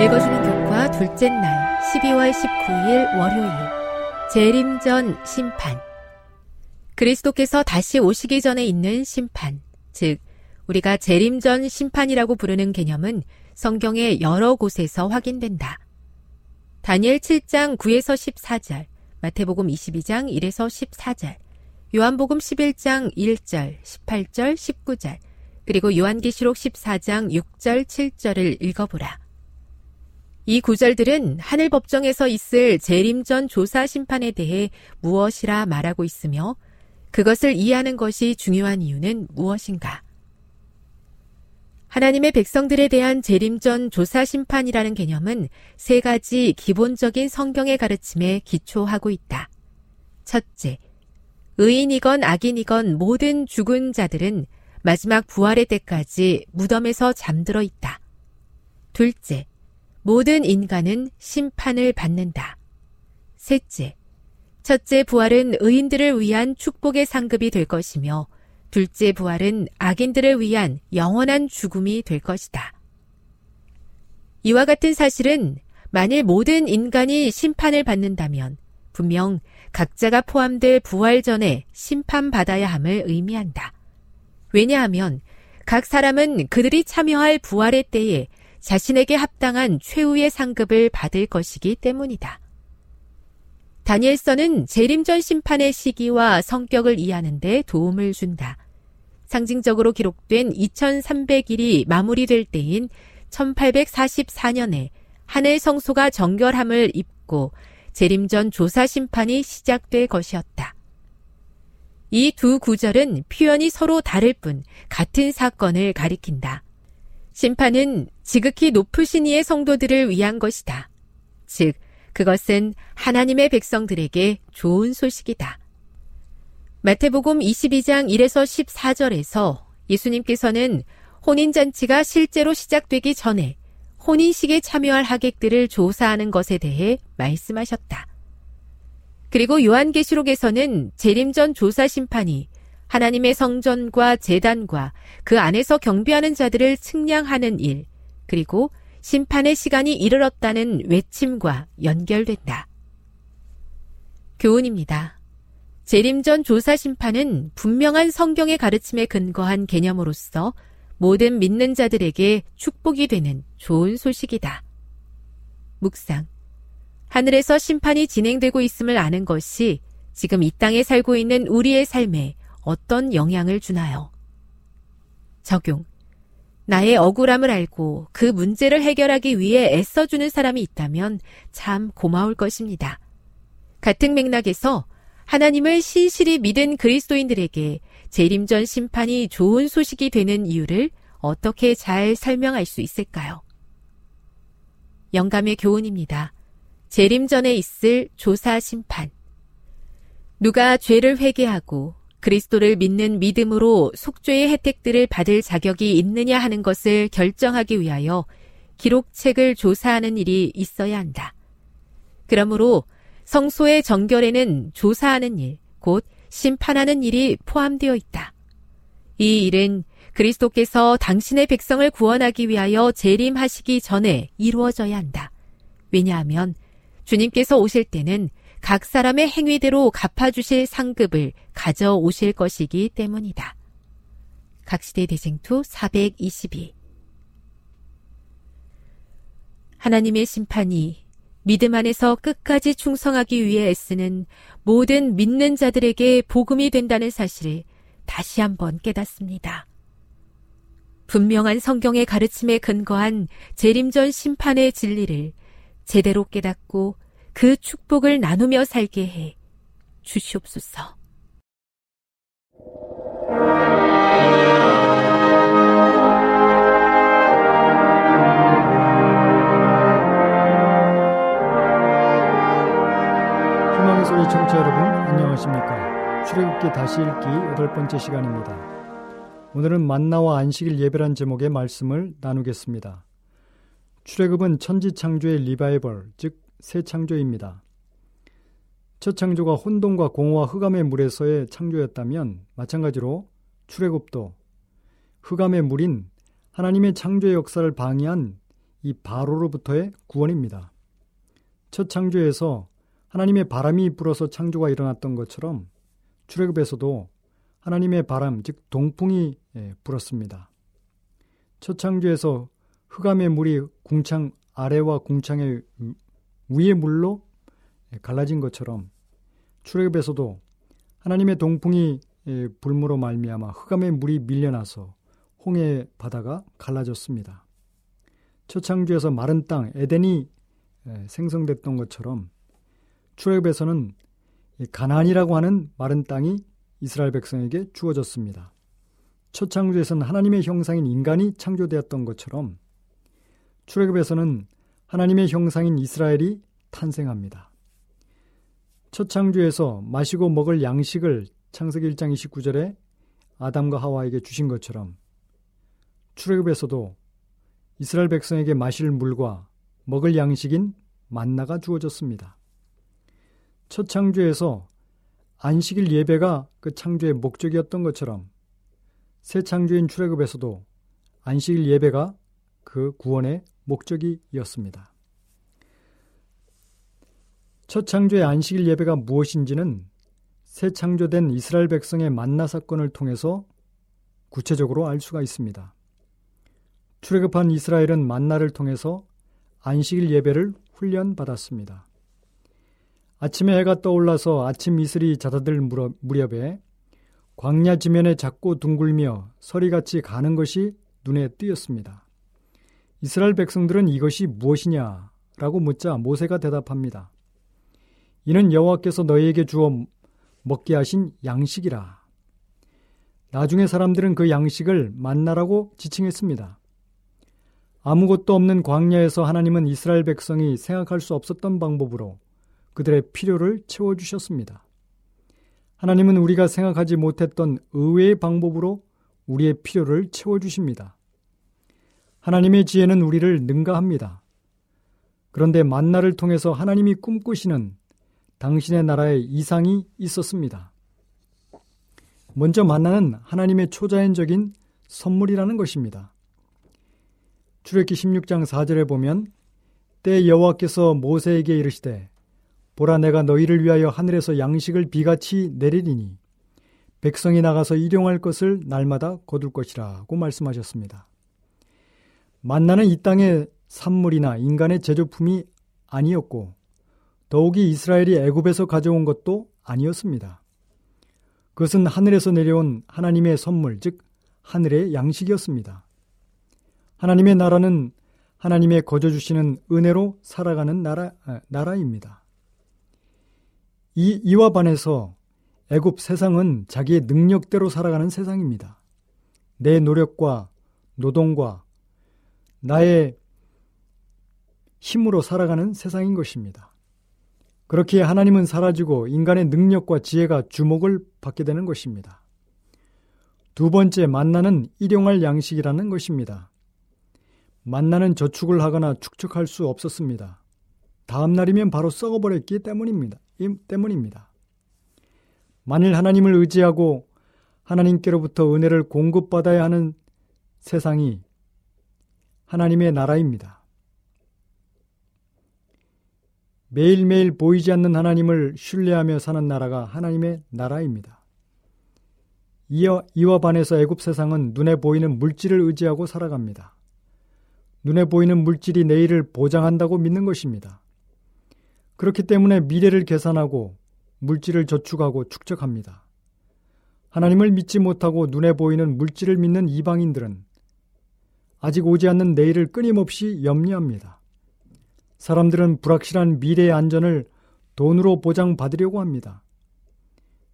읽어주는 교과 둘째 날 12월 19일 월요일 재림전 심판 그리스도께서 다시 오시기 전에 있는 심판 즉 우리가 재림전 심판이라고 부르는 개념은 성경의 여러 곳에서 확인된다. 다니엘 7장 9에서 14절, 마태복음 22장 1에서 14절, 요한복음 11장 1절, 18절, 19절, 그리고 요한계시록 14장 6절, 7절을 읽어보라. 이 구절들은 하늘 법정에서 있을 재림 전 조사 심판에 대해 무엇이라 말하고 있으며 그것을 이해하는 것이 중요한 이유는 무엇인가? 하나님의 백성들에 대한 재림 전 조사 심판이라는 개념은 세 가지 기본적인 성경의 가르침에 기초하고 있다. 첫째, 의인이건 악인이건 모든 죽은 자들은 마지막 부활의 때까지 무덤에서 잠들어 있다. 둘째, 모든 인간은 심판을 받는다. 셋째, 첫째 부활은 의인들을 위한 축복의 상급이 될 것이며 둘째 부활은 악인들을 위한 영원한 죽음이 될 것이다. 이와 같은 사실은 만일 모든 인간이 심판을 받는다면 분명 각자가 포함될 부활 전에 심판받아야 함을 의미한다. 왜냐하면 각 사람은 그들이 참여할 부활의 때에 자신에게 합당한 최후의 상급을 받을 것이기 때문이다. 다니엘서는 재림전 심판의 시기와 성격을 이해하는데 도움을 준다. 상징적으로 기록된 2300일이 마무리될 때인 1844년에 하늘 성소가 정결함을 입고 재림전 조사 심판이 시작될 것이었다. 이 두 구절은 표현이 서로 다를 뿐 같은 사건을 가리킨다. 심판은 지극히 높으신 이의 성도들을 위한 것이다. 즉, 그것은 하나님의 백성들에게 좋은 소식이다. 마태복음 22장 1에서 14절에서 예수님께서는 혼인잔치가 실제로 시작되기 전에 혼인식에 참여할 하객들을 조사하는 것에 대해 말씀하셨다. 그리고 요한계시록에서는 재림전 조사 심판이 하나님의 성전과 재단과 그 안에서 경비하는 자들을 측량하는 일, 그리고 심판의 시간이 이르렀다는 외침과 연결된다. 교훈입니다. 재림전 조사 심판은 분명한 성경의 가르침에 근거한 개념으로서 모든 믿는 자들에게 축복이 되는 좋은 소식이다. 묵상. 하늘에서 심판이 진행되고 있음을 아는 것이 지금 이 땅에 살고 있는 우리의 삶에 어떤 영향을 주나요? 적용. 나의 억울함을 알고 그 문제를 해결하기 위해 애써주는 사람이 있다면 참 고마울 것입니다. 같은 맥락에서 하나님을 신실히 믿은 그리스도인들에게 재림전 심판이 좋은 소식이 되는 이유를 어떻게 잘 설명할 수 있을까요? 영감의 교훈입니다. 재림전에 있을 조사 심판. 누가 죄를 회개하고 그리스도를 믿는 믿음으로 속죄의 혜택들을 받을 자격이 있느냐 하는 것을 결정하기 위하여 기록책을 조사하는 일이 있어야 한다. 그러므로 성소의 정결에는 조사하는 일, 곧 심판하는 일이 포함되어 있다. 이 일은 그리스도께서 당신의 백성을 구원하기 위하여 재림하시기 전에 이루어져야 한다. 왜냐하면 주님께서 오실 때는 각 사람의 행위대로 갚아주실 상급을 가져오실 것이기 때문이다. 각시대 대쟁투 422 하나님의 심판이 믿음 안에서 끝까지 충성하기 위해 애쓰는 모든 믿는 자들에게 복음이 된다는 사실을 다시 한번 깨닫습니다. 분명한 성경의 가르침에 근거한 재림전 심판의 진리를 제대로 깨닫고 그 축복을 나누며 살게 해 주시옵소서. 희망의 소리 청취자 여러분 안녕하십니까? 출애굽기 다시 읽기 여덟 번째 시간입니다. 오늘은 만나와 안식일 예배란 제목의 말씀을 나누겠습니다. 출애굽은 천지 창조의 리바이벌, 즉 새 창조입니다. 첫 창조가 혼돈과 공허와 흑암의 물에서의 창조였다면 마찬가지로 출애굽도 흑암의 물인 하나님의 창조의 역사를 방해한 이 바로로부터의 구원입니다. 첫 창조에서 하나님의 바람이 불어서 창조가 일어났던 것처럼 출애굽에서도 하나님의 바람, 즉 동풍이 예, 불었습니다. 첫 창조에서 흑암의 물이 궁창 아래와 궁창의 위의 물로 갈라진 것처럼 출애굽에서도 하나님의 동풍이 불무로 말미암아 흑암의 물이 밀려나서 홍해 바다가 갈라졌습니다. 첫 창조에서 마른 땅 에덴이 생성됐던 것처럼 출애굽에서는 가나안이라고 하는 마른 땅이 이스라엘 백성에게 주어졌습니다. 첫 창조에서는 하나님의 형상인 인간이 창조되었던 것처럼 출애굽에서는 하나님의 형상인 이스라엘이 탄생합니다. 첫 창조에서 마시고 먹을 양식을 창세기 1장 29절에 아담과 하와에게 주신 것처럼 출애굽에서도 이스라엘 백성에게 마실 물과 먹을 양식인 만나가 주어졌습니다. 첫 창조에서 안식일 예배가 그 창조의 목적이었던 것처럼 새 창조인 출애굽에서도 안식일 예배가 그 구원의 목적이었습니다. 첫 창조의 안식일 예배가 무엇인지는 새 창조된 이스라엘 백성의 만나 사건을 통해서 구체적으로 알 수가 있습니다. 출애굽한 이스라엘은 만나를 통해서 안식일 예배를 훈련받았습니다. 아침에 해가 떠올라서 아침 이슬이 잦아들 무렵에 광야 지면에 작고 둥글며 서리같이 가는 것이 눈에 띄었습니다. 이스라엘 백성들은 이것이 무엇이냐 라고 묻자 모세가 대답합니다. 이는 여호와께서 너희에게 주어 먹게 하신 양식이라. 나중에 사람들은 그 양식을 만나라고 지칭했습니다. 아무것도 없는 광야에서 하나님은 이스라엘 백성이 생각할 수 없었던 방법으로 그들의 필요를 채워주셨습니다. 하나님은 우리가 생각하지 못했던 의외의 방법으로 우리의 필요를 채워주십니다. 하나님의 지혜는 우리를 능가합니다. 그런데 만나를 통해서 하나님이 꿈꾸시는 당신의 나라에 이상이 있었습니다. 먼저 만나는 하나님의 초자연적인 선물이라는 것입니다. 출애기 16장 4절에 보면 때 여호와께서 모세에게 이르시되 보라 내가 너희를 위하여 하늘에서 양식을 비같이 내리리니 백성이 나가서 일용할 것을 날마다 거둘 것이라고 말씀하셨습니다. 만나는 이 땅의 산물이나 인간의 제조품이 아니었고 더욱이 이스라엘이 애굽에서 가져온 것도 아니었습니다. 그것은 하늘에서 내려온 하나님의 선물, 즉 하늘의 양식이었습니다. 하나님의 나라는 하나님의 거저 주시는 은혜로 살아가는 나라, 아, 나라입니다. 이, 이와 반해서 애굽 세상은 자기의 능력대로 살아가는 세상입니다. 내 노력과 노동과 나의 힘으로 살아가는 세상인 것입니다. 그렇게 하나님은 사라지고 인간의 능력과 지혜가 주목을 받게 되는 것입니다. 두 번째 만나는 일용할 양식이라는 것입니다. 만나는 저축을 하거나 축적할 수 없었습니다. 다음 날이면 바로 썩어버렸기 때문입니다. 때문입니다. 만일 하나님을 의지하고 하나님께로부터 은혜를 공급받아야 하는 세상이 하나님의 나라입니다. 매일매일 보이지 않는 하나님을 신뢰하며 사는 나라가 하나님의 나라입니다. 이와, 이와 반해서 애굽 세상은 눈에 보이는 물질을 의지하고 살아갑니다. 눈에 보이는 물질이 내일을 보장한다고 믿는 것입니다. 그렇기 때문에 미래를 계산하고 물질을 저축하고 축적합니다. 하나님을 믿지 못하고 눈에 보이는 물질을 믿는 이방인들은 아직 오지 않는 내일을 끊임없이 염려합니다. 사람들은 불확실한 미래의 안전을 돈으로 보장받으려고 합니다.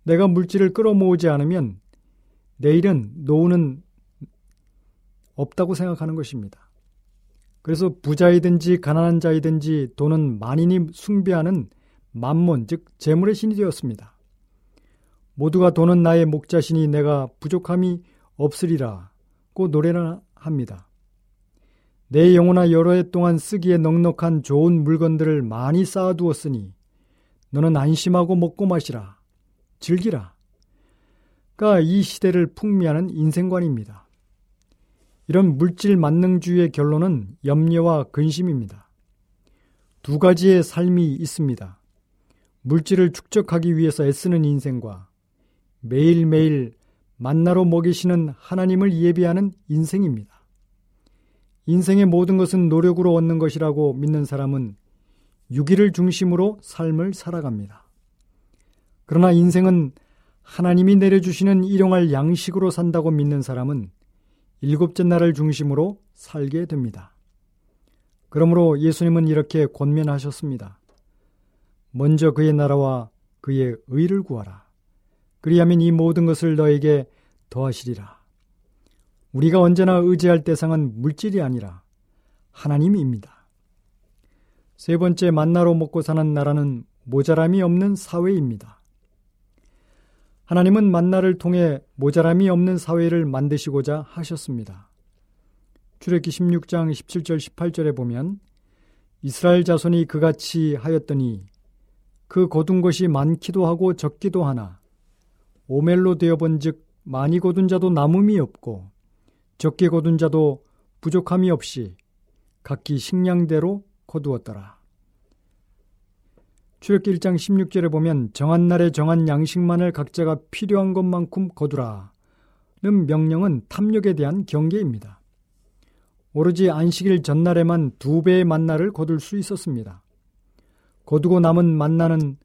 내가 물질을 끌어모으지 않으면 내일은 노후는 없다고 생각하는 것입니다. 그래서 부자이든지 가난한 자이든지 돈은 만인이 숭배하는 만몬, 즉 재물의 신이 되었습니다. 모두가 돈은 나의 목자신이 내가 부족함이 없으리라고 노래를 합니다. 내 영혼아 여러 해 동안 쓰기에 넉넉한 좋은 물건들을 많이 쌓아두었으니 너는 안심하고 먹고 마시라. 즐기라. 가 이 시대를 풍미하는 인생관입니다. 이런 물질 만능주의의 결론은 염려와 근심입니다. 두 가지의 삶이 있습니다. 물질을 축적하기 위해서 애쓰는 인생과 매일매일 만나로 먹이시는 하나님을 예비하는 인생입니다. 인생의 모든 것은 노력으로 얻는 것이라고 믿는 사람은 유기를 중심으로 삶을 살아갑니다. 그러나 인생은 하나님이 내려주시는 일용할 양식으로 산다고 믿는 사람은 일곱째 날을 중심으로 살게 됩니다. 그러므로 예수님은 이렇게 권면하셨습니다. 먼저 그의 나라와 그의 의를 구하라. 그리하면 이 모든 것을 너에게 더하시리라. 우리가 언제나 의지할 대상은 물질이 아니라 하나님입니다. 세 번째 만나로 먹고 사는 나라는 모자람이 없는 사회입니다. 하나님은 만나를 통해 모자람이 없는 사회를 만드시고자 하셨습니다. 출애기 16장 17절 18절에 보면 이스라엘 자손이 그같이 하였더니 그 거둔 것이 많기도 하고 적기도 하나 오멜로 되어본즉 많이 거둔 자도 남음이 없고 적게 거둔 자도 부족함이 없이 각기 식량대로 거두었더라. 출애기 1장 16절에 보면 정한 날에 정한 양식만을 각자가 필요한 것만큼 거두라는 명령은 탐욕에 대한 경계입니다. 오로지 안식일 전날에만 두 배의 만나를 거둘 수 있었습니다. 거두고 남은 만나는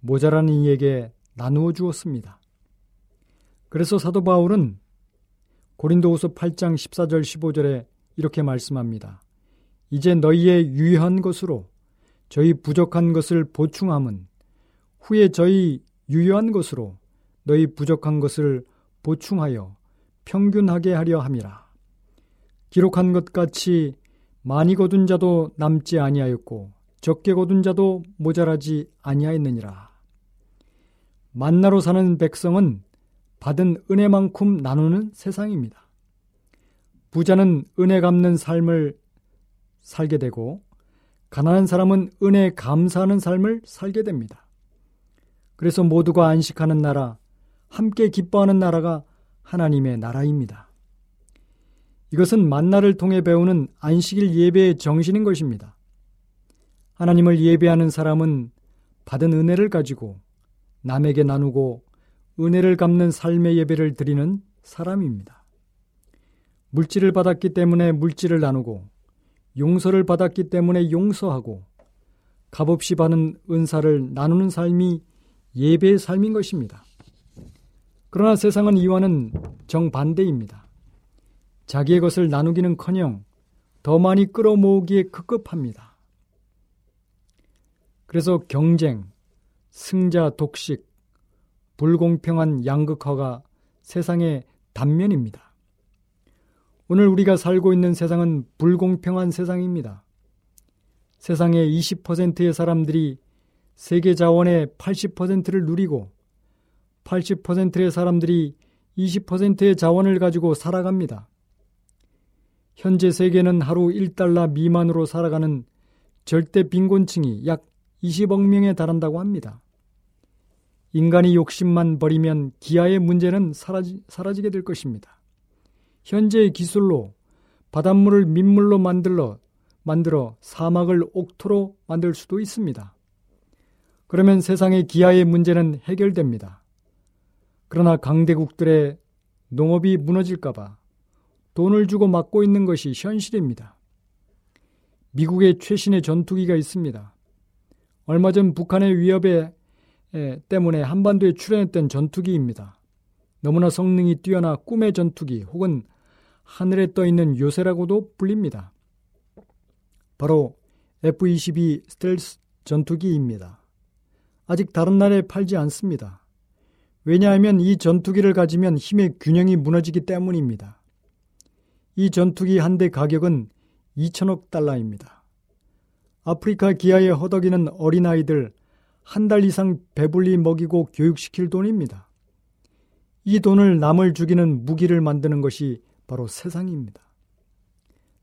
모자라는 이에게 나누어 주었습니다. 그래서 사도 바울은 고린도후서 8장 14절 15절에 이렇게 말씀합니다. 이제 너희의 유효한 것으로 저희 부족한 것을 보충함은 후에 저희 유효한 것으로 너희 부족한 것을 보충하여 평균하게 하려 함이라. 기록한 것 같이 많이 거둔 자도 남지 아니하였고 적게 거둔 자도 모자라지 아니하였느니라. 만나로 사는 백성은 받은 은혜만큼 나누는 세상입니다. 부자는 은혜 갚는 삶을 살게 되고 가난한 사람은 은혜에 감사하는 삶을 살게 됩니다. 그래서 모두가 안식하는 나라, 함께 기뻐하는 나라가 하나님의 나라입니다. 이것은 만나를 통해 배우는 안식일 예배의 정신인 것입니다. 하나님을 예배하는 사람은 받은 은혜를 가지고 남에게 나누고 은혜를 갚는 삶의 예배를 드리는 사람입니다. 물질을 받았기 때문에 물질을 나누고 용서를 받았기 때문에 용서하고 값없이 받은 은사를 나누는 삶이 예배의 삶인 것입니다. 그러나 세상은 이와는 정반대입니다. 자기의 것을 나누기는 커녕 더 많이 끌어모으기에 급급합니다. 그래서 경쟁, 승자 독식, 불공평한 양극화가 세상의 단면입니다. 오늘 우리가 살고 있는 세상은 불공평한 세상입니다. 세상의 20%의 사람들이 세계 자원의 80%를 누리고 80%의 사람들이 20%의 자원을 가지고 살아갑니다. 현재 세계는 하루 1달러 미만으로 살아가는 절대 빈곤층이 약 20억 명에 달한다고 합니다. 인간이 욕심만 버리면 기아의 문제는 사라지, 사라지게 될 것입니다. 현재의 기술로 바닷물을 민물로 만들어, 만들어 사막을 옥토로 만들 수도 있습니다. 그러면 세상의 기아의 문제는 해결됩니다. 그러나 강대국들의 농업이 무너질까봐 돈을 주고 막고 있는 것이 현실입니다. 미국의 최신의 전투기가 있습니다. 얼마 전 북한의 위협에 때문에 한반도에 출현했던 전투기입니다. 너무나 성능이 뛰어나 꿈의 전투기 혹은 하늘에 떠 있는 요새라고도 불립니다. 바로 F-22 스텔스 전투기입니다. 아직 다른 나라에 팔지 않습니다. 왜냐하면 이 전투기를 가지면 힘의 균형이 무너지기 때문입니다. 이 전투기 한 대 가격은 2천억 달러입니다. 아프리카 기아에 허덕이는 어린아이들 한 달 이상 배불리 먹이고 교육시킬 돈입니다. 이 돈을 남을 죽이는 무기를 만드는 것이 바로 세상입니다.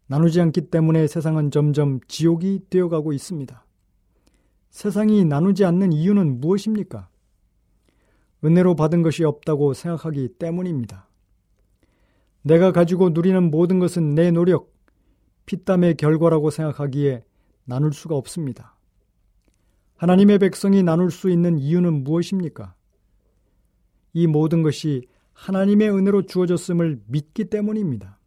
나누지 않기 때문에 세상은 점점 지옥이 되어가고 있습니다. 세상이 나누지 않는 이유는 무엇입니까? 은혜로 받은 것이 없다고 생각하기 때문입니다. 내가 가지고 누리는 모든 것은 내 노력, 피땀의 결과라고 생각하기에 나눌 수가 없습니다. 하나님의 백성이 나눌 수 있는 이유는 무엇입니까? 이 모든 것이 하나님의 은혜로 주어졌음을 믿기 때문입니다.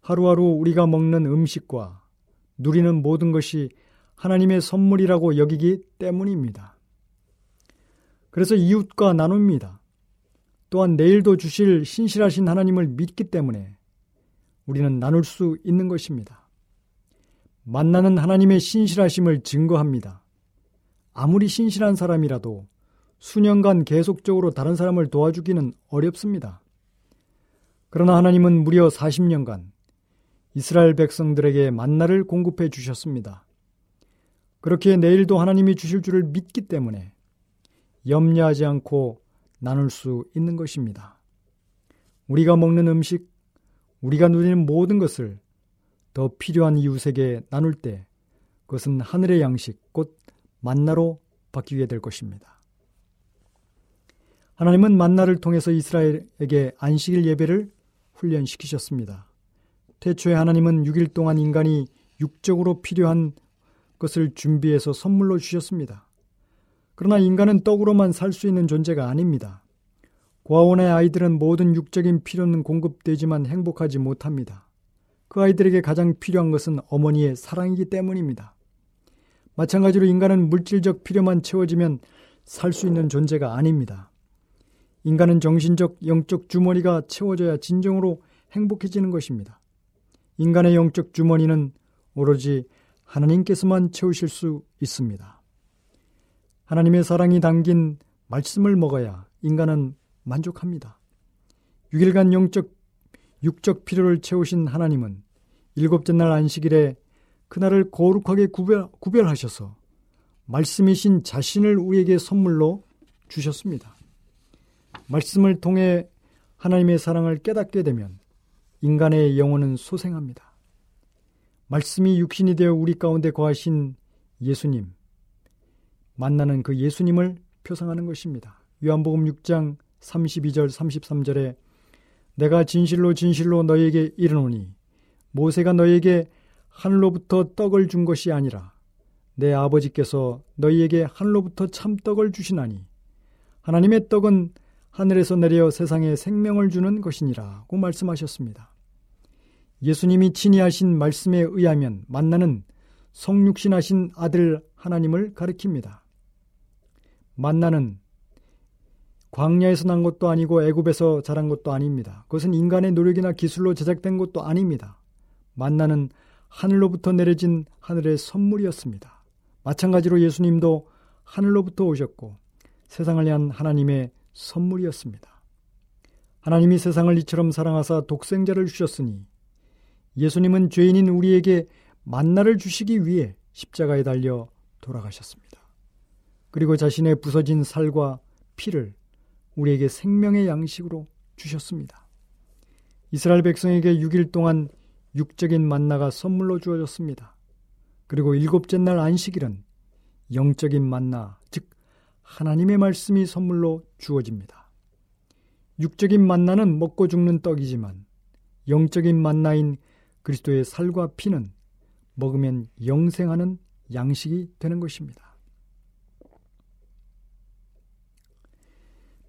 하루하루 우리가 먹는 음식과 누리는 모든 것이 하나님의 선물이라고 여기기 때문입니다. 그래서 이웃과 나눕니다. 또한 내일도 주실 신실하신 하나님을 믿기 때문에 우리는 나눌 수 있는 것입니다. 만나는 하나님의 신실하심을 증거합니다. 아무리 신실한 사람이라도 수년간 계속적으로 다른 사람을 도와주기는 어렵습니다. 그러나 하나님은 무려 40년간 이스라엘 백성들에게 만나를 공급해 주셨습니다. 그렇게 내일도 하나님이 주실 줄을 믿기 때문에 염려하지 않고 나눌 수 있는 것입니다. 우리가 먹는 음식, 우리가 누리는 모든 것을 더 필요한 이웃에게 나눌 때 그것은 하늘의 양식, 곧 만나로 바뀌게 될 것입니다. 하나님은 만나를 통해서 이스라엘에게 안식일 예배를 훈련시키셨습니다. 태초에 하나님은 6일 동안 인간이 육적으로 필요한 것을 준비해서 선물로 주셨습니다. 그러나 인간은 떡으로만 살 수 있는 존재가 아닙니다. 고아원의 아이들은 모든 육적인 필요는 공급되지만 행복하지 못합니다. 그 아이들에게 가장 필요한 것은 어머니의 사랑이기 때문입니다. 마찬가지로 인간은 물질적 필요만 채워지면 살 수 있는 존재가 아닙니다. 인간은 정신적, 영적 주머니가 채워져야 진정으로 행복해지는 것입니다. 인간의 영적 주머니는 오로지 하나님께서만 채우실 수 있습니다. 하나님의 사랑이 담긴 말씀을 먹어야 인간은 만족합니다. 6일간 영적, 육적 필요를 채우신 하나님은 일곱째 날 안식일에 그날을 거룩하게 구별, 구별하셔서 말씀이신 자신을 우리에게 선물로 주셨습니다. 말씀을 통해 하나님의 사랑을 깨닫게 되면 인간의 영혼은 소생합니다. 말씀이 육신이 되어 우리 가운데 거하신 예수님, 만나는 그 예수님을 표상하는 것입니다. 요한복음 6장 32절 33절에 내가 진실로 진실로 너에게 이르노니 모세가 너에게 하늘로부터 떡을 준 것이 아니라 내 아버지께서 너희에게 하늘로부터 참떡을 주시나니 하나님의 떡은 하늘에서 내려 세상에 생명을 주는 것이니라고 말씀하셨습니다. 예수님이 친히 하신 말씀에 의하면 만나는 성육신하신 아들 하나님을 가리킵니다. 만나는 광야에서 난 것도 아니고 애굽에서 자란 것도 아닙니다. 그것은 인간의 노력이나 기술로 제작된 것도 아닙니다. 만나는 하늘로부터 내려진 하늘의 선물이었습니다. 마찬가지로 예수님도 하늘로부터 오셨고 세상을 향한 하나님의 선물이었습니다. 하나님이 세상을 이처럼 사랑하사 독생자를 주셨으니 예수님은 죄인인 우리에게 만나를 주시기 위해 십자가에 달려 돌아가셨습니다. 그리고 자신의 부서진 살과 피를 우리에게 생명의 양식으로 주셨습니다. 이스라엘 백성에게 6일 동안 육적인 만나가 선물로 주어졌습니다. 그리고 일곱째 날 안식일은 영적인 만나, 즉 하나님의 말씀이 선물로 주어집니다. 육적인 만나는 먹고 죽는 떡이지만 영적인 만나인 그리스도의 살과 피는 먹으면 영생하는 양식이 되는 것입니다.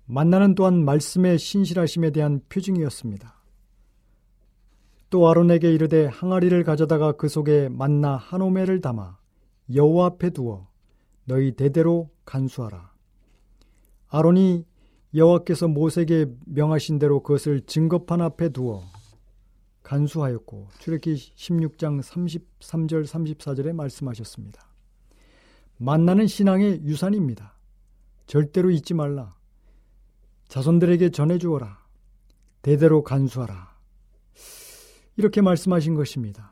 만나는 또한 말씀의 신실하심에 대한 표징이었습니다. 또 아론에게 이르되 항아리를 가져다가 그 속에 만나 한 오매를 담아 여호와 앞에 두어 너희 대대로 간수하라. 아론이 여호와께서 모세에게 명하신 대로 그것을 증거판 앞에 두어 간수하였고 출애기 16장 33절 34절에 말씀하셨습니다. 만나는 신앙의 유산입니다. 절대로 잊지 말라. 자손들에게 전해 주어라. 대대로 간수하라. 이렇게 말씀하신 것입니다.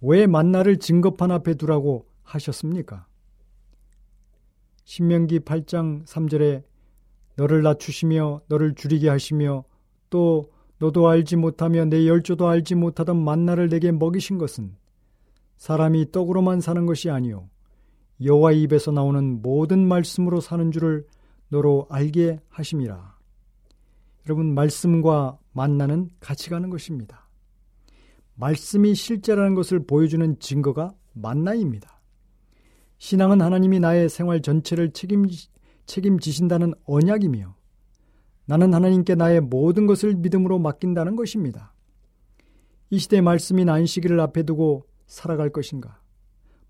왜 만나를 증거판 앞에 두라고 하셨습니까? 신명기 8장 3절에 너를 낮추시며 너를 줄이게 하시며 또 너도 알지 못하며 내 열조도 알지 못하던 만나를 내게 먹이신 것은 사람이 떡으로만 사는 것이 아니요 여호와 입에서 나오는 모든 말씀으로 사는 줄을 너로 알게 하심이라. 여러분 말씀과 만나는 같이 가는 것입니다. 말씀이 실제라는 것을 보여주는 증거가 만나입니다. 신앙은 하나님이 나의 생활 전체를 책임, 책임지신다는 언약이며 나는 하나님께 나의 모든 것을 믿음으로 맡긴다는 것입니다. 이 시대의 말씀인 안식일을 앞에 두고 살아갈 것인가?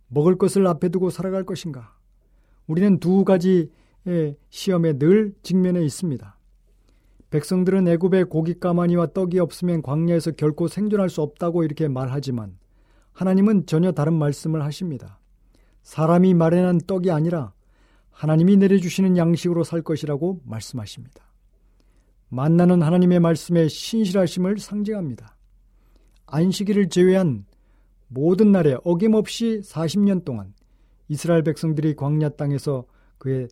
먹을 것을 앞에 두고 살아갈 것인가? 우리는 두 가지의 시험에 늘 직면해 있습니다. 백성들은 애굽에 고기 가마니와 떡이 없으면 광야에서 결코 생존할 수 없다고 이렇게 말하지만 하나님은 전혀 다른 말씀을 하십니다. 사람이 마련한 떡이 아니라 하나님이 내려주시는 양식으로 살 것이라고 말씀하십니다. 만나는 하나님의 말씀에 신실하심을 상징합니다. 안식일을 제외한 모든 날에 어김없이 40년 동안 이스라엘 백성들이 광야 땅에서 그의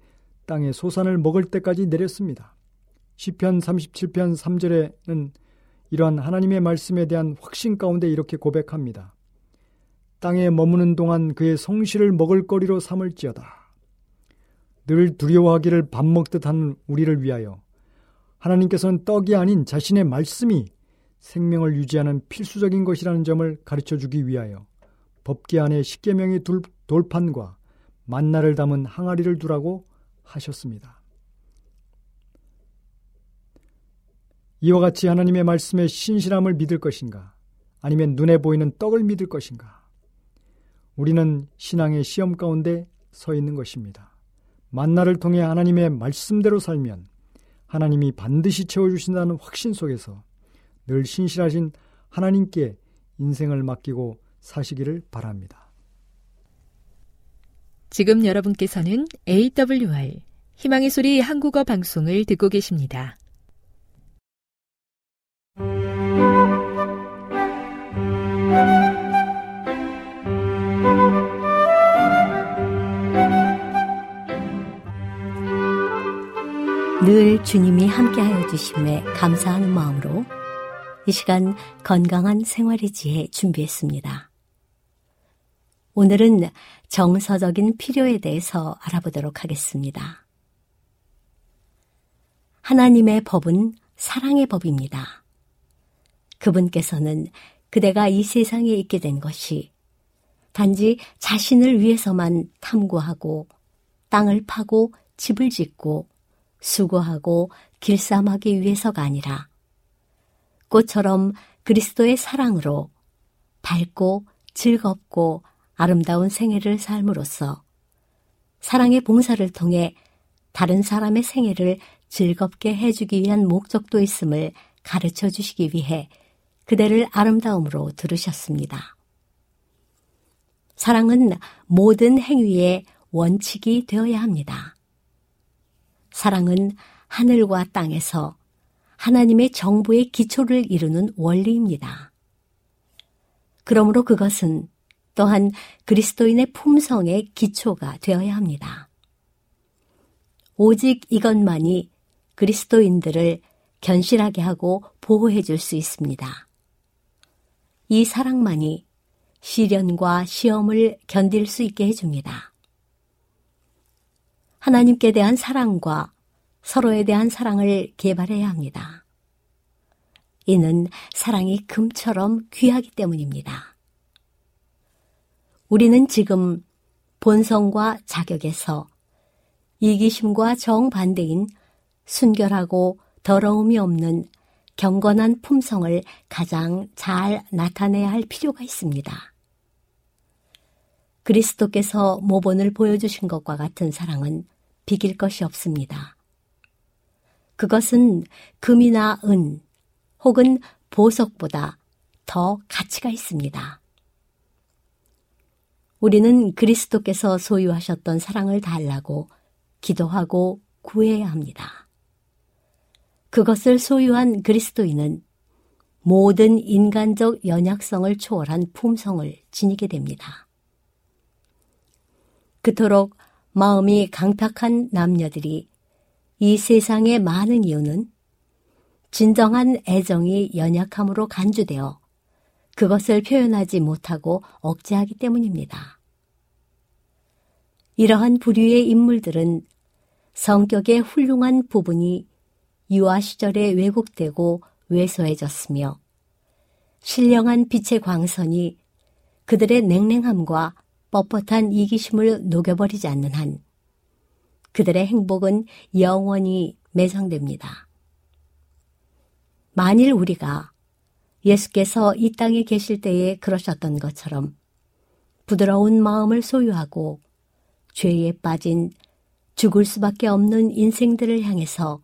땅의 소산을 먹을 때까지 내렸습니다. 시편 37편 3절에는 이러한 하나님의 말씀에 대한 확신 가운데 이렇게 고백합니다. 땅에 머무는 동안 그의 성실을 먹을거리로 삼을지어다. 늘 두려워하기를 밥 먹듯 하는 우리를 위하여 하나님께서는 떡이 아닌 자신의 말씀이 생명을 유지하는 필수적인 것이라는 점을 가르쳐 주기 위하여 법계 안에 십계명의 돌판과 만나를 담은 항아리를 두라고 하셨습니다. 이와 같이 하나님의 말씀에 신실함을 믿을 것인가? 아니면 눈에 보이는 떡을 믿을 것인가? 우리는 신앙의 시험 가운데 서 있는 것입니다. 만나를 통해 하나님의 말씀대로 살면 하나님이 반드시 채워주신다는 확신 속에서 늘 신실하신 하나님께 인생을 맡기고 사시기를 바랍니다. 지금 여러분께서는 AWR 희망의 소리 한국어 방송을 듣고 계십니다. 늘 주님이 함께하여 주심에 감사하는 마음으로 이 시간 건강한 생활의 지혜 준비했습니다. 오늘은 정서적인 필요에 대해서 알아보도록 하겠습니다. 하나님의 법은 사랑의 법입니다. 그분께서는 그대가 이 세상에 있게 된 것이 단지 자신을 위해서만 탐구하고 땅을 파고 집을 짓고 수고하고 길쌈하기 위해서가 아니라 꽃처럼 그리스도의 사랑으로 밝고 즐겁고 아름다운 생애를 삶으로써 사랑의 봉사를 통해 다른 사람의 생애를 즐겁게 해주기 위한 목적도 있음을 가르쳐 주시기 위해 그대를 아름다움으로 들으셨습니다. 사랑은 모든 행위의 원칙이 되어야 합니다. 사랑은 하늘과 땅에서 하나님의 정부의 기초를 이루는 원리입니다. 그러므로 그것은 또한 그리스도인의 품성의 기초가 되어야 합니다. 오직 이것만이 그리스도인들을 견실하게 하고 보호해 줄 수 있습니다. 이 사랑만이 시련과 시험을 견딜 수 있게 해줍니다. 하나님께 대한 사랑과 서로에 대한 사랑을 개발해야 합니다. 이는 사랑이 금처럼 귀하기 때문입니다. 우리는 지금 본성과 자격에서 이기심과 정반대인 순결하고 더러움이 없는 경건한 품성을 가장 잘 나타내야 할 필요가 있습니다. 그리스도께서 모본을 보여주신 것과 같은 사랑은 비길 것이 없습니다. 그것은 금이나 은 혹은 보석보다 더 가치가 있습니다. 우리는 그리스도께서 소유하셨던 사랑을 달라고 기도하고 구해야 합니다. 그것을 소유한 그리스도인은 모든 인간적 연약성을 초월한 품성을 지니게 됩니다. 그토록 마음이 강팍한 남녀들이 이 세상에 많은 이유는 진정한 애정이 연약함으로 간주되어 그것을 표현하지 못하고 억제하기 때문입니다. 이러한 부류의 인물들은 성격의 훌륭한 부분이 유아 시절에 왜곡되고 왜소해졌으며 신령한 빛의 광선이 그들의 냉랭함과 뻣뻣한 이기심을 녹여버리지 않는 한 그들의 행복은 영원히 매장됩니다. 만일 우리가 예수께서 이 땅에 계실 때에 그러셨던 것처럼 부드러운 마음을 소유하고 죄에 빠진 죽을 수밖에 없는 인생들을 향해서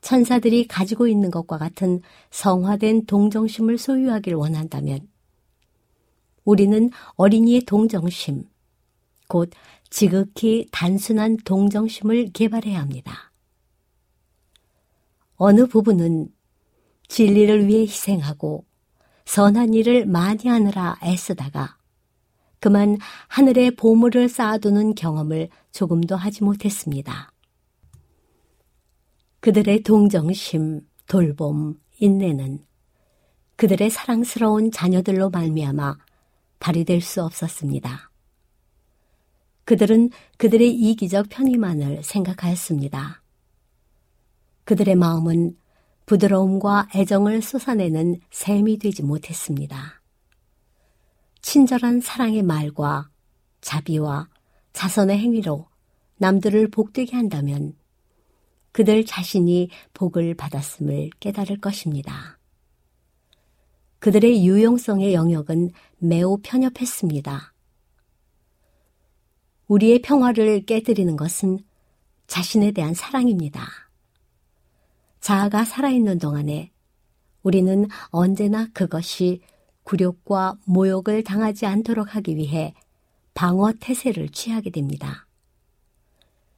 천사들이 가지고 있는 것과 같은 성화된 동정심을 소유하길 원한다면 우리는 어린이의 동정심, 곧 지극히 단순한 동정심을 개발해야 합니다. 어느 부분은 진리를 위해 희생하고 선한 일을 많이 하느라 애쓰다가 그만 하늘의 보물을 쌓아두는 경험을 조금도 하지 못했습니다. 그들의 동정심, 돌봄, 인내는 그들의 사랑스러운 자녀들로 말미암아 발휘될 수 없었습니다. 그들은 그들의 이기적 편의만을 생각하였습니다. 그들의 마음은 부드러움과 애정을 쏟아내는 샘이 되지 못했습니다. 친절한 사랑의 말과 자비와 자선의 행위로 남들을 복되게 한다면 그들 자신이 복을 받았음을 깨달을 것입니다. 그들의 유용성의 영역은 매우 편협했습니다. 우리의 평화를 깨뜨리는 것은 자신에 대한 사랑입니다. 자아가 살아있는 동안에 우리는 언제나 그것이 굴욕과 모욕을 당하지 않도록 하기 위해 방어 태세를 취하게 됩니다.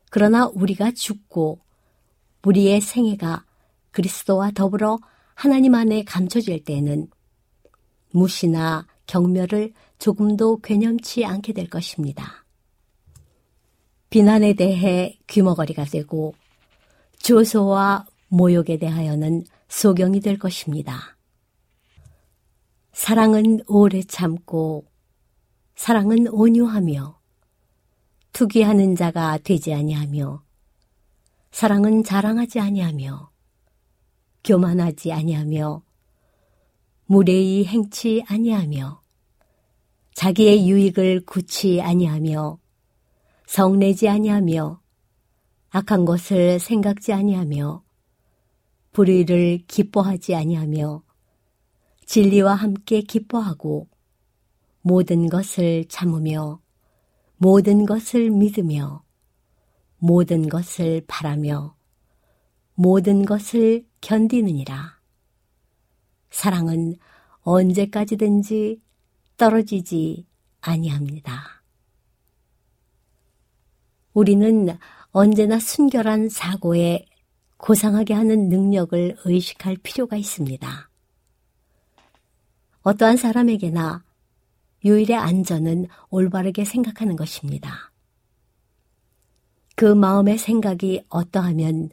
그러나 우리가 죽고 우리의 생애가 그리스도와 더불어 하나님 안에 감춰질 때에는 무시나 경멸을 조금도 괴념치 않게 될 것입니다. 비난에 대해 귀머거리가 되고 조소와 모욕에 대하여는 소경이 될 것입니다. 사랑은 오래 참고 사랑은 온유하며 투기하는 자가 되지 아니하며 사랑은 자랑하지 아니하며 교만하지 아니하며 무례히 행치 아니하며 자기의 유익을 굳이 아니하며 성내지 아니하며 악한 것을 생각지 아니하며 불의를 기뻐하지 아니하며 진리와 함께 기뻐하고 모든 것을 참으며 모든 것을 믿으며 모든 것을 바라며 모든 것을 견디느니라. 사랑은 언제까지든지 떨어지지 아니합니다. 우리는 언제나 순결한 사고에 고상하게 하는 능력을 의식할 필요가 있습니다. 어떠한 사람에게나 유일의 안전은 올바르게 생각하는 것입니다. 그 마음의 생각이 어떠하면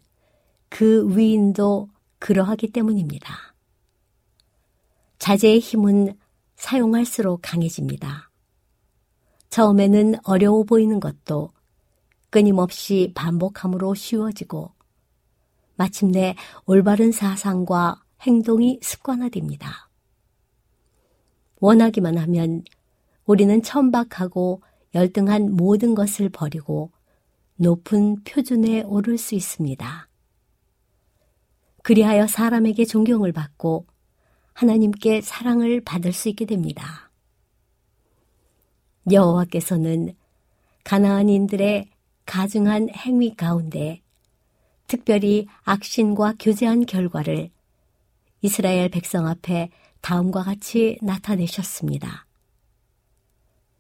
그 위인도 그러하기 때문입니다. 자제의 힘은 사용할수록 강해집니다. 처음에는 어려워 보이는 것도 끊임없이 반복함으로 쉬워지고 마침내 올바른 사상과 행동이 습관화됩니다. 원하기만 하면 우리는 천박하고 열등한 모든 것을 버리고 높은 표준에 오를 수 있습니다. 그리하여 사람에게 존경을 받고 하나님께 사랑을 받을 수 있게 됩니다. 여호와께서는 가나안인들의 가증한 행위 가운데 특별히 악신과 교제한 결과를 이스라엘 백성 앞에 다음과 같이 나타내셨습니다.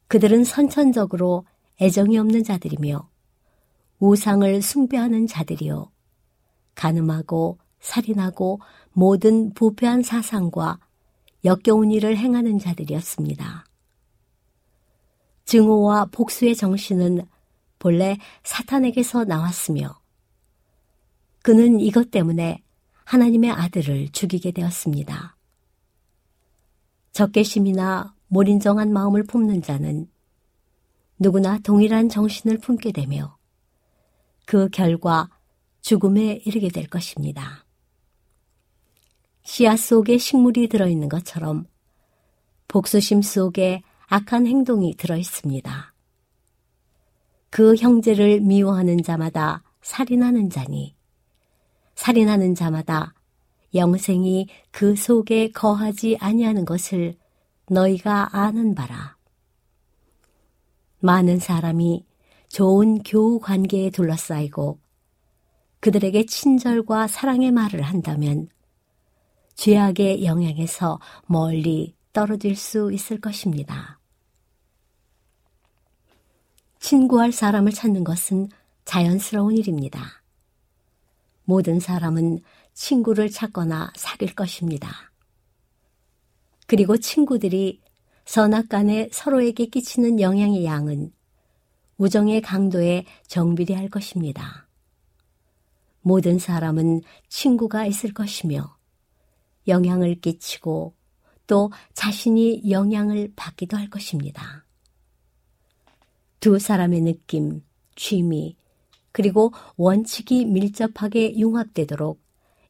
그들은 선천적으로 애정이 없는 자들이며 우상을 숭배하는 자들이요. 가늠하고 살인하고 모든 부패한 사상과 역겨운 일을 행하는 자들이었습니다. 증오와 복수의 정신은 본래 사탄에게서 나왔으며 그는 이것 때문에 하나님의 아들을 죽이게 되었습니다. 적개심이나 몰인정한 마음을 품는 자는 누구나 동일한 정신을 품게 되며 그 결과 죽음에 이르게 될 것입니다. 씨앗 속에 식물이 들어있는 것처럼 복수심 속에 악한 행동이 들어 있습니다. 그 형제를 미워하는 자마다 살인하는 자니, 살인하는 자마다 영생이 그 속에 거하지 아니하는 것을 너희가 아는 바라. 많은 사람이 좋은 교우 관계에 둘러싸이고 그들에게 친절과 사랑의 말을 한다면 죄악의 영향에서 멀리 떨어질 수 있을 것입니다. 친구할 사람을 찾는 것은 자연스러운 일입니다. 모든 사람은 친구를 찾거나 사귈 것입니다. 그리고 친구들이 선악 간에 서로에게 끼치는 영향의 양은 우정의 강도에 정비례할 것입니다. 모든 사람은 친구가 있을 것이며 영향을 끼치고 또 자신이 영향을 받기도 할 것입니다. 두 사람의 느낌, 취미, 그리고 원칙이 밀접하게 융합되도록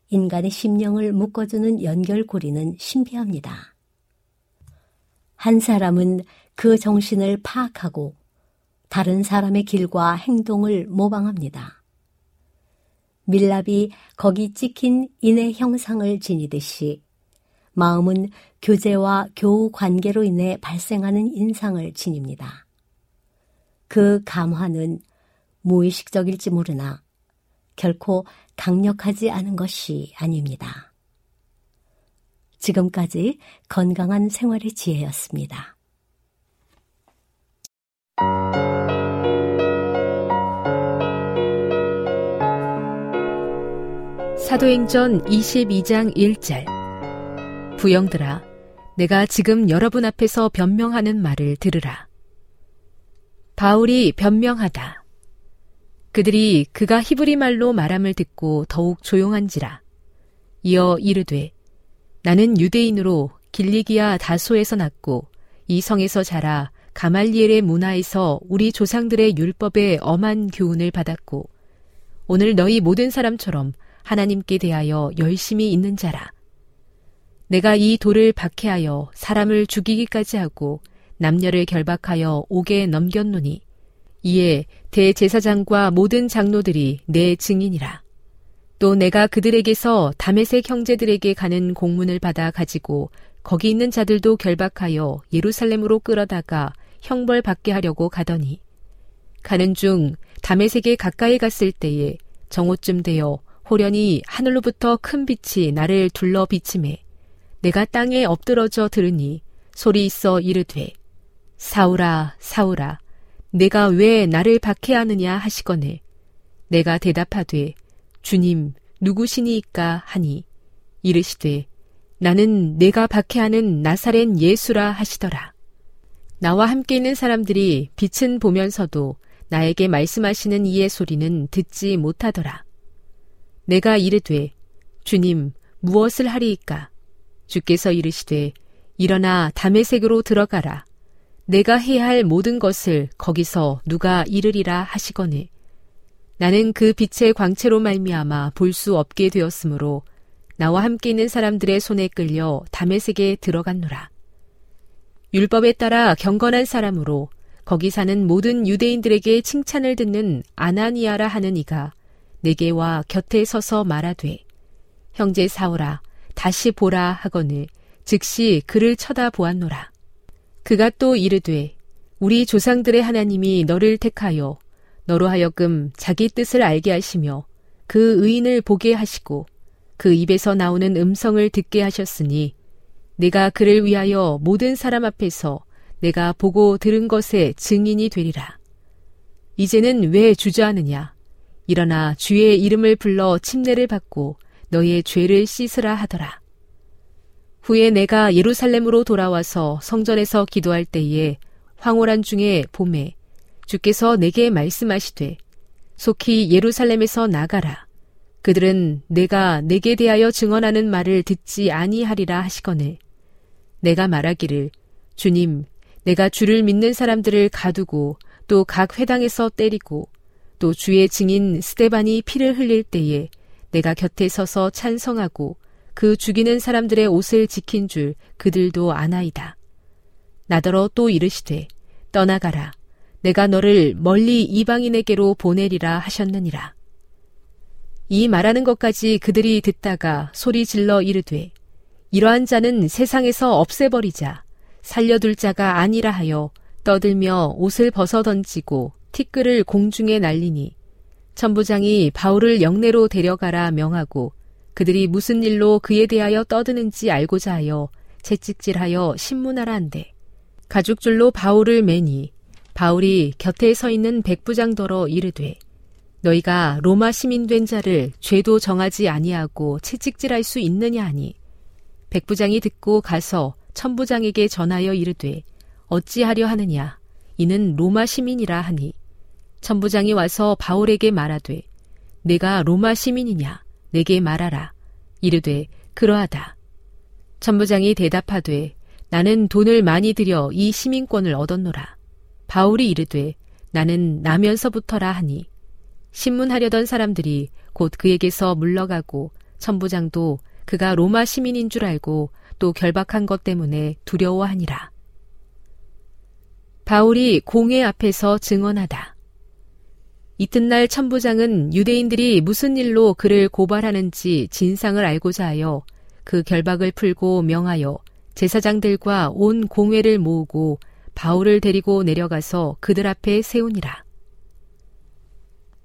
인간의 심령을 묶어주는 연결고리는 신비합니다. 한 사람은 그 정신을 파악하고 다른 사람의 길과 행동을 모방합니다. 밀랍이 거기 찍힌 인의 형상을 지니듯이 마음은 교제와 교우 관계로 인해 발생하는 인상을 지닙니다. 그 감화는 무의식적일지 모르나 결코 강력하지 않은 것이 아닙니다. 지금까지 건강한 생활의 지혜였습니다. 사도행전 22장 1절 부영들아 내가 지금 여러분 앞에서 변명하는 말을 들으라. 바울이 변명하다. 그들이 그가 히브리 말로 말함을 듣고 더욱 조용한지라. 이어 이르되 나는 유대인으로 길리기아 다소에서 났고 이 성에서 자라 가말리엘의 문화에서 우리 조상들의 율법에 엄한 교훈을 받았고 오늘 너희 모든 사람처럼 하나님께 대하여 열심히 있는 자라. 내가 이 돌을 박해하여 사람을 죽이기까지 하고 남녀를 결박하여 옥에 넘겼노니 이에 대제사장과 모든 장로들이 내 증인이라. 또 내가 그들에게서 다메색 형제들에게 가는 공문을 받아 가지고 거기 있는 자들도 결박하여 예루살렘으로 끌어다가 형벌 받게 하려고 가더니 가는 중 담에색에 가까이 갔을 때에 정오쯤 되어 호련히 하늘로부터 큰 빛이 나를 둘러 비침해 내가 땅에 엎드러져 들으니 소리 있어 이르되 사울아 사울아 내가 왜 나를 박해하느냐 하시거늘 내가 대답하되 주님 누구시니까 하니 이르시되 나는 내가 박해하는 나사렛 예수라 하시더라. 나와 함께 있는 사람들이 빛은 보면서도 나에게 말씀하시는 이의 소리는 듣지 못하더라. 내가 이르되 주님 무엇을 하리이까? 주께서 이르시되 일어나 담의색으로 들어가라. 내가 해야 할 모든 것을 거기서 누가 이르리라 하시거늘 나는 그 빛의 광채로 말미암아 볼 수 없게 되었으므로 나와 함께 있는 사람들의 손에 끌려 담에색에 들어갔노라. 율법에 따라 경건한 사람으로 거기 사는 모든 유대인들에게 칭찬을 듣는 아나니아라 하는 이가 내게 와 곁에 서서 말하되 형제 사오라 다시 보라 하거늘 즉시 그를 쳐다보았노라. 그가 또 이르되 우리 조상들의 하나님이 너를 택하여 너로 하여금 자기 뜻을 알게 하시며 그 의인을 보게 하시고 그 입에서 나오는 음성을 듣게 하셨으니 내가 그를 위하여 모든 사람 앞에서 내가 보고 들은 것에 증인이 되리라. 이제는 왜 주저하느냐? 일어나 주의 이름을 불러 침례를 받고 너의 죄를 씻으라 하더라. 후에 내가 예루살렘으로 돌아와서 성전에서 기도할 때에 황홀한 중에 봄에 주께서 내게 말씀하시되 속히 예루살렘에서 나가라. 그들은 내가 내게 대하여 증언하는 말을 듣지 아니하리라 하시거늘 내가 말하기를 주님 내가 주를 믿는 사람들을 가두고 또 각 회당에서 때리고 또 주의 증인 스테반이 피를 흘릴 때에 내가 곁에 서서 찬성하고 그 죽이는 사람들의 옷을 지킨 줄 그들도 아나이다. 나더러 또 이르시되 떠나가라. 내가 너를 멀리 이방인에게로 보내리라 하셨느니라. 이 말하는 것까지 그들이 듣다가 소리 질러 이르되 이러한 자는 세상에서 없애버리자 살려둘 자가 아니라 하여 떠들며 옷을 벗어 던지고 티끌을 공중에 날리니 천부장이 바울을 영내로 데려가라 명하고 그들이 무슨 일로 그에 대하여 떠드는지 알고자 하여 채찍질하여 신문하라 한대 가죽줄로 바울을 매니 바울이 곁에 서 있는 백부장더러 이르되 너희가 로마 시민 된 자를 죄도 정하지 아니하고 채찍질할 수 있느냐 하니 백부장이 듣고 가서 천부장에게 전하여 이르되 어찌하려 하느냐 이는 로마 시민이라 하니 천부장이 와서 바울에게 말하되 내가 로마 시민이냐? 내게 말하라. 이르되 그러하다. 천부장이 대답하되 나는 돈을 많이 들여 이 시민권을 얻었노라. 바울이 이르되 나는 나면서부터라 하니. 신문하려던 사람들이 곧 그에게서 물러가고 천부장도 그가 로마 시민인 줄 알고 또 결박한 것 때문에 두려워하니라. 바울이 공회 앞에서 증언하다. 이튿날 천부장은 유대인들이 무슨 일로 그를 고발하는지 진상을 알고자 하여 그 결박을 풀고 명하여 제사장들과 온 공회를 모으고 바울을 데리고 내려가서 그들 앞에 세우니라.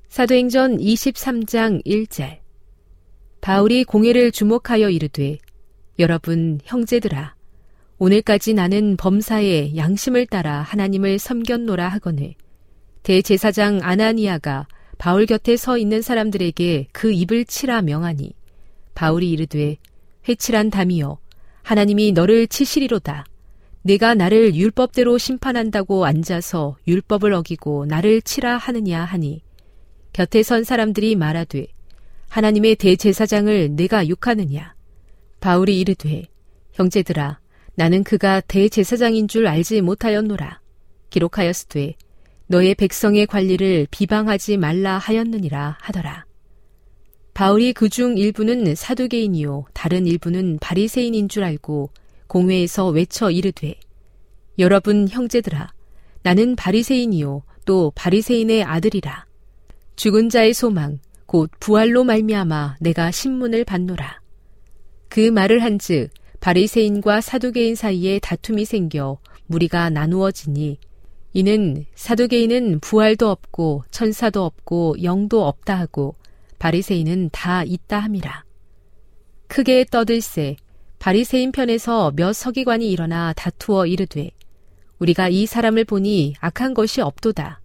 사도행전 23장 1절 바울이 공회를 주목하여 이르되 여러분 형제들아 오늘까지 나는 범사에 양심을 따라 하나님을 섬겼노라 하거늘 대제사장 아나니아가 바울 곁에 서 있는 사람들에게 그 입을 치라 명하니 바울이 이르되 회칠한 담이여 하나님이 너를 치시리로다. 내가 나를 율법대로 심판한다고 앉아서 율법을 어기고 나를 치라 하느냐 하니 곁에 선 사람들이 말하되 하나님의 대제사장을 내가 욕하느냐? 바울이 이르되 형제들아 나는 그가 대제사장인 줄 알지 못하였노라. 기록하였으되 너의 백성의 관리를 비방하지 말라 하였느니라 하더라. 바울이 그 중 일부는 사두개인이요 다른 일부는 바리새인인 줄 알고 공회에서 외쳐 이르되 여러분 형제들아 나는 바리새인이요 또 바리새인의 아들이라. 죽은 자의 소망 곧 부활로 말미암아 내가 신문을 받노라. 그 말을 한즉 바리새인과 사두개인 사이에 다툼이 생겨 무리가 나누어지니 이는 사두개인은 부활도 없고 천사도 없고 영도 없다 하고 바리새인은 다 있다 함이라. 크게 떠들세 바리새인 편에서 몇 서기관이 일어나 다투어 이르되 우리가 이 사람을 보니 악한 것이 없도다.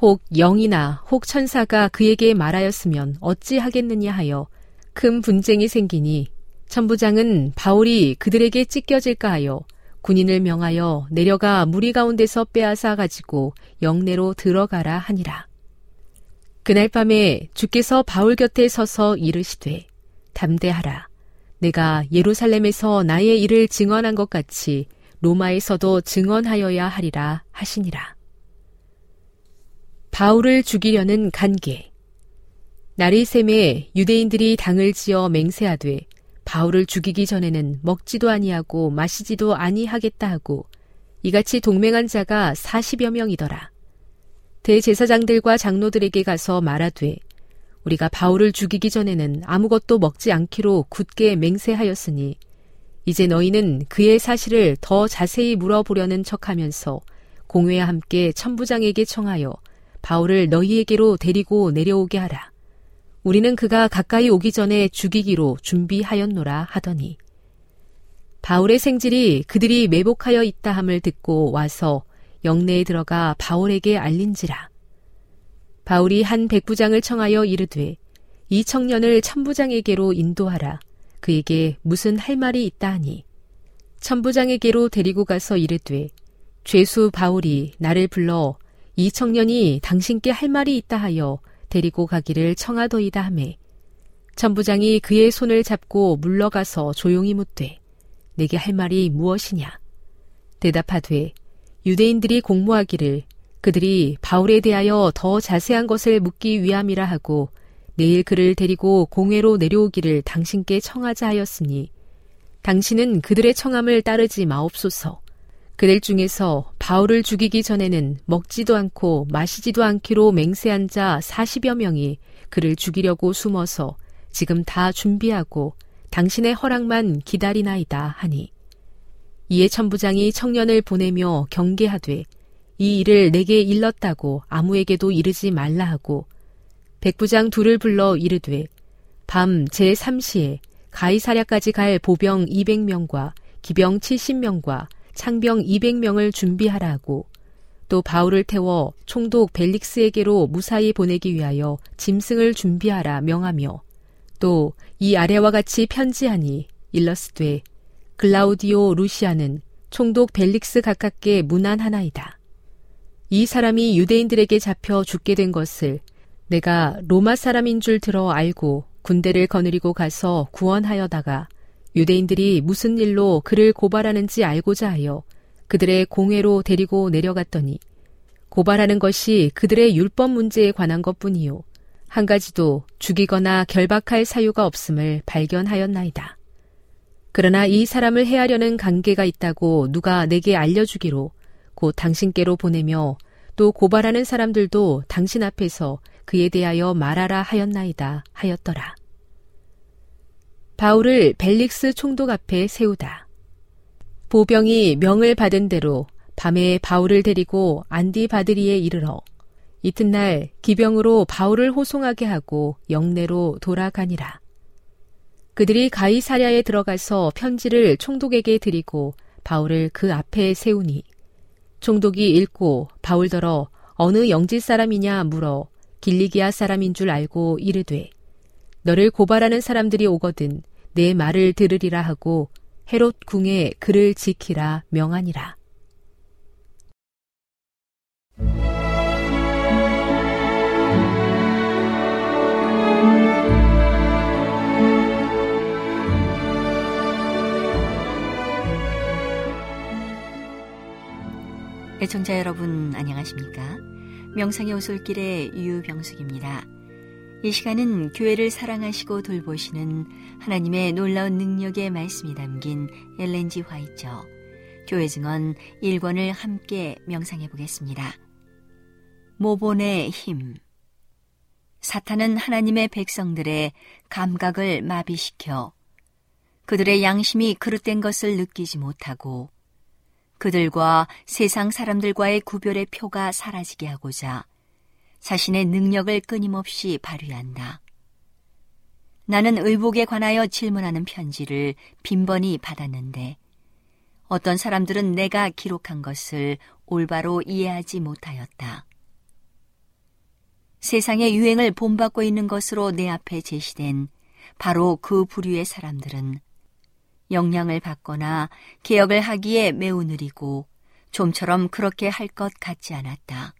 혹 영이나 혹 천사가 그에게 말하였으면 어찌 하겠느냐 하여 큰 분쟁이 생기니 천부장은 바울이 그들에게 찢겨질까 하여 군인을 명하여 내려가 무리 가운데서 빼앗아 가지고 영내로 들어가라 하니라. 그날 밤에 주께서 바울 곁에 서서 이르시되 담대하라. 내가 예루살렘에서 나의 일을 증언한 것 같이 로마에서도 증언하여야 하리라 하시니라. 바울을 죽이려는 간계. 날이 샘에 유대인들이 당을 지어 맹세하되 바울을 죽이기 전에는 먹지도 아니하고 마시지도 아니하겠다 하고 이같이 동맹한 자가 40여 명이더라. 대제사장들과 장로들에게 가서 말하되 우리가 바울을 죽이기 전에는 아무것도 먹지 않기로 굳게 맹세하였으니 이제 너희는 그의 사실을 더 자세히 물어보려는 척하면서 공회와 함께 천부장에게 청하여 바울을 너희에게로 데리고 내려오게 하라. 우리는 그가 가까이 오기 전에 죽이기로 준비하였노라 하더니 바울의 생질이 그들이 매복하여 있다 함을 듣고 와서 영내에 들어가 바울에게 알린지라. 바울이 한 백부장을 청하여 이르되 이 청년을 천부장에게로 인도하라. 그에게 무슨 할 말이 있다 하니 천부장에게로 데리고 가서 이르되 죄수 바울이 나를 불러 이 청년이 당신께 할 말이 있다 하여 데리고 가기를 청하더이다 하매 천부장이 그의 손을 잡고 물러가서 조용히 묻되 내게 할 말이 무엇이냐 대답하되 유대인들이 공모하기를 그들이 바울에 대하여 더 자세한 것을 묻기 위함이라 하고 내일 그를 데리고 공회로 내려오기를 당신께 청하자 하였으니 당신은 그들의 청함을 따르지 마옵소서. 그들 중에서 바울을 죽이기 전에는 먹지도 않고 마시지도 않기로 맹세한 자 40여 명이 그를 죽이려고 숨어서 지금 다 준비하고 당신의 허락만 기다리나이다 하니 이에 천부장이 청년을 보내며 경계하되 이 일을 내게 일렀다고 아무에게도 이르지 말라 하고 백부장 둘을 불러 이르되 밤 제3시에 가이사랴까지 갈 보병 200명과 기병 70명과 창병 200명을 준비하라 하고 또 바울을 태워 총독 벨릭스에게로 무사히 보내기 위하여 짐승을 준비하라 명하며 또 이 아래와 같이 편지하니 일러스되 글라우디오 루시아는 총독 벨릭스 가깝게 문안하나이다. 이 사람이 유대인들에게 잡혀 죽게 된 것을 내가 로마 사람인 줄 들어 알고 군대를 거느리고 가서 구원하여다가 유대인들이 무슨 일로 그를 고발하는지 알고자 하여 그들의 공회로 데리고 내려갔더니 고발하는 것이 그들의 율법 문제에 관한 것 뿐이요. 한 가지도 죽이거나 결박할 사유가 없음을 발견하였나이다. 그러나 이 사람을 해하려는 관계가 있다고 누가 내게 알려주기로 곧 당신께로 보내며 또 고발하는 사람들도 당신 앞에서 그에 대하여 말하라 하였나이다 하였더라. 바울을 벨릭스 총독 앞에 세우다. 보병이 명을 받은 대로 밤에 바울을 데리고 안디 바드리에 이르러 이튿날 기병으로 바울을 호송하게 하고 영내로 돌아가니라. 그들이 가이사랴에 들어가서 편지를 총독에게 드리고 바울을 그 앞에 세우니 총독이 읽고 바울더러 어느 영지 사람이냐 물어 길리기아 사람인 줄 알고 이르되 너를 고발하는 사람들이 오거든 내 말을 들으리라 하고 헤롯 궁에 그를 지키라 명하니라. 애청자 여러분 안녕하십니까? 명상의 오솔길의 유병숙입니다. 이 시간은 교회를 사랑하시고 돌보시는 하나님의 놀라운 능력의 말씀이 담긴 엘렌지 화이처 교회 증언 1권을 함께 명상해 보겠습니다. 모본의 힘 사탄은 하나님의 백성들의 감각을 마비시켜 그들의 양심이 그릇된 것을 느끼지 못하고 그들과 세상 사람들과의 구별의 표가 사라지게 하고자 자신의 능력을 끊임없이 발휘한다. 나는 의복에 관하여 질문하는 편지를 빈번히 받았는데 어떤 사람들은 내가 기록한 것을 올바로 이해하지 못하였다. 세상의 유행을 본받고 있는 것으로 내 앞에 제시된 바로 그 부류의 사람들은 영향을 받거나 개혁을 하기에 매우 느리고 좀처럼 그렇게 할 것 같지 않았다.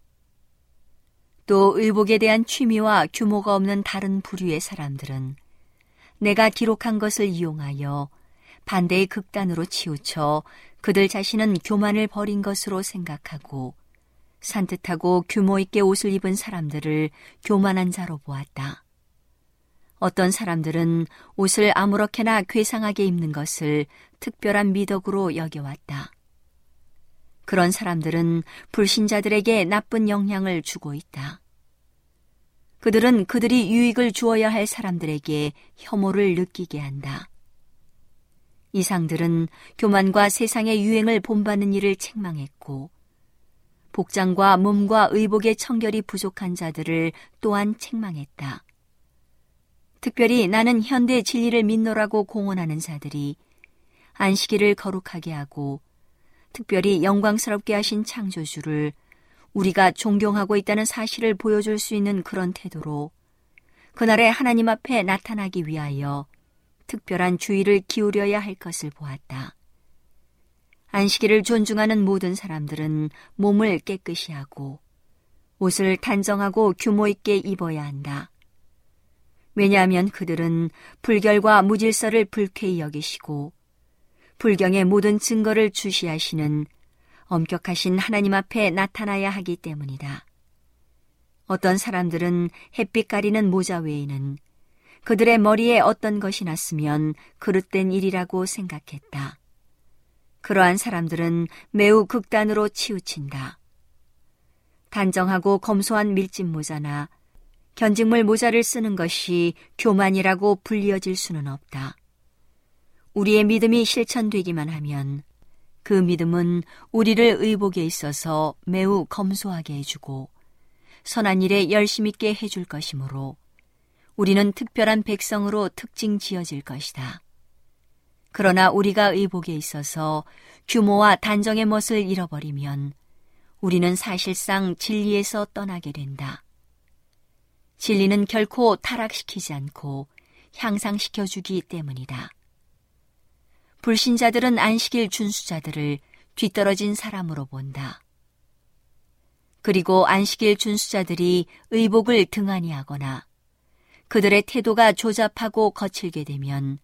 또 의복에 대한 취미와 규모가 없는 다른 부류의 사람들은 내가 기록한 것을 이용하여 반대의 극단으로 치우쳐 그들 자신은 교만을 버린 것으로 생각하고 산뜻하고 규모 있게 옷을 입은 사람들을 교만한 자로 보았다. 어떤 사람들은 옷을 아무렇게나 괴상하게 입는 것을 특별한 미덕으로 여겨왔다. 그런 사람들은 불신자들에게 나쁜 영향을 주고 있다. 그들은 그들이 유익을 주어야 할 사람들에게 혐오를 느끼게 한다. 이상들은 교만과 세상의 유행을 본받는 일을 책망했고, 복장과 몸과 의복의 청결이 부족한 자들을 또한 책망했다. 특별히 나는 현대 진리를 믿노라고 공언하는 자들이 안식일을 거룩하게 하고 특별히 영광스럽게 하신 창조주를 우리가 존경하고 있다는 사실을 보여줄 수 있는 그런 태도로 그날의 하나님 앞에 나타나기 위하여 특별한 주의를 기울여야 할 것을 보았다. 안식일을 존중하는 모든 사람들은 몸을 깨끗이 하고 옷을 단정하고 규모 있게 입어야 한다. 왜냐하면 그들은 불결과 무질서를 불쾌히 여기시고 불경의 모든 증거를 주시하시는 엄격하신 하나님 앞에 나타나야 하기 때문이다. 어떤 사람들은 햇빛 가리는 모자 외에는 그들의 머리에 어떤 것이 났으면 그릇된 일이라고 생각했다. 그러한 사람들은 매우 극단으로 치우친다. 단정하고 검소한 밀짚 모자나 견직물 모자를 쓰는 것이 교만이라고 불리어질 수는 없다. 우리의 믿음이 실천되기만 하면 그 믿음은 우리를 의복에 있어서 매우 검소하게 해주고 선한 일에 열심 있게 해줄 것이므로 우리는 특별한 백성으로 특징 지어질 것이다. 그러나 우리가 의복에 있어서 규모와 단정의 멋을 잃어버리면 우리는 사실상 진리에서 떠나게 된다. 진리는 결코 타락시키지 않고 향상시켜주기 때문이다. 불신자들은 안식일 준수자들을 뒤떨어진 사람으로 본다. 그리고 안식일 준수자들이 의복을 등한히 하거나 그들의 태도가 조잡하고 거칠게 되면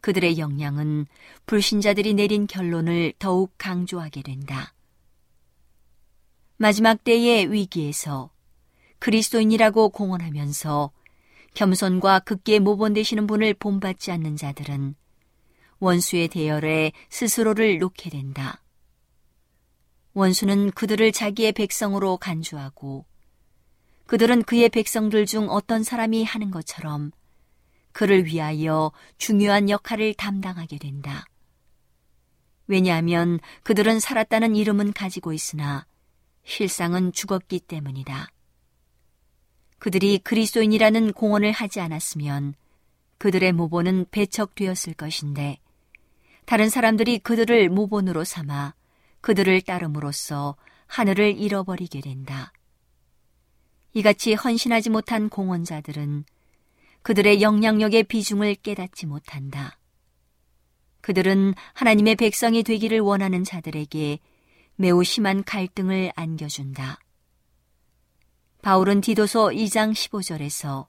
그들의 영향은 불신자들이 내린 결론을 더욱 강조하게 된다. 마지막 때의 위기에서 그리스도인이라고 공언하면서 겸손과 극기에 모본되시는 분을 본받지 않는 자들은 원수의 대열에 스스로를 놓게 된다. 원수는 그들을 자기의 백성으로 간주하고 그들은 그의 백성들 중 어떤 사람이 하는 것처럼 그를 위하여 중요한 역할을 담당하게 된다. 왜냐하면 그들은 살았다는 이름은 가지고 있으나 실상은 죽었기 때문이다. 그들이 그리스도인이라는 공언을 하지 않았으면 그들의 모본은 배척되었을 것인데 다른 사람들이 그들을 모본으로 삼아 그들을 따름으로써 하늘을 잃어버리게 된다. 이같이 헌신하지 못한 공헌자들은 그들의 영향력의 비중을 깨닫지 못한다. 그들은 하나님의 백성이 되기를 원하는 자들에게 매우 심한 갈등을 안겨준다. 바울은 디도서 2장 15절에서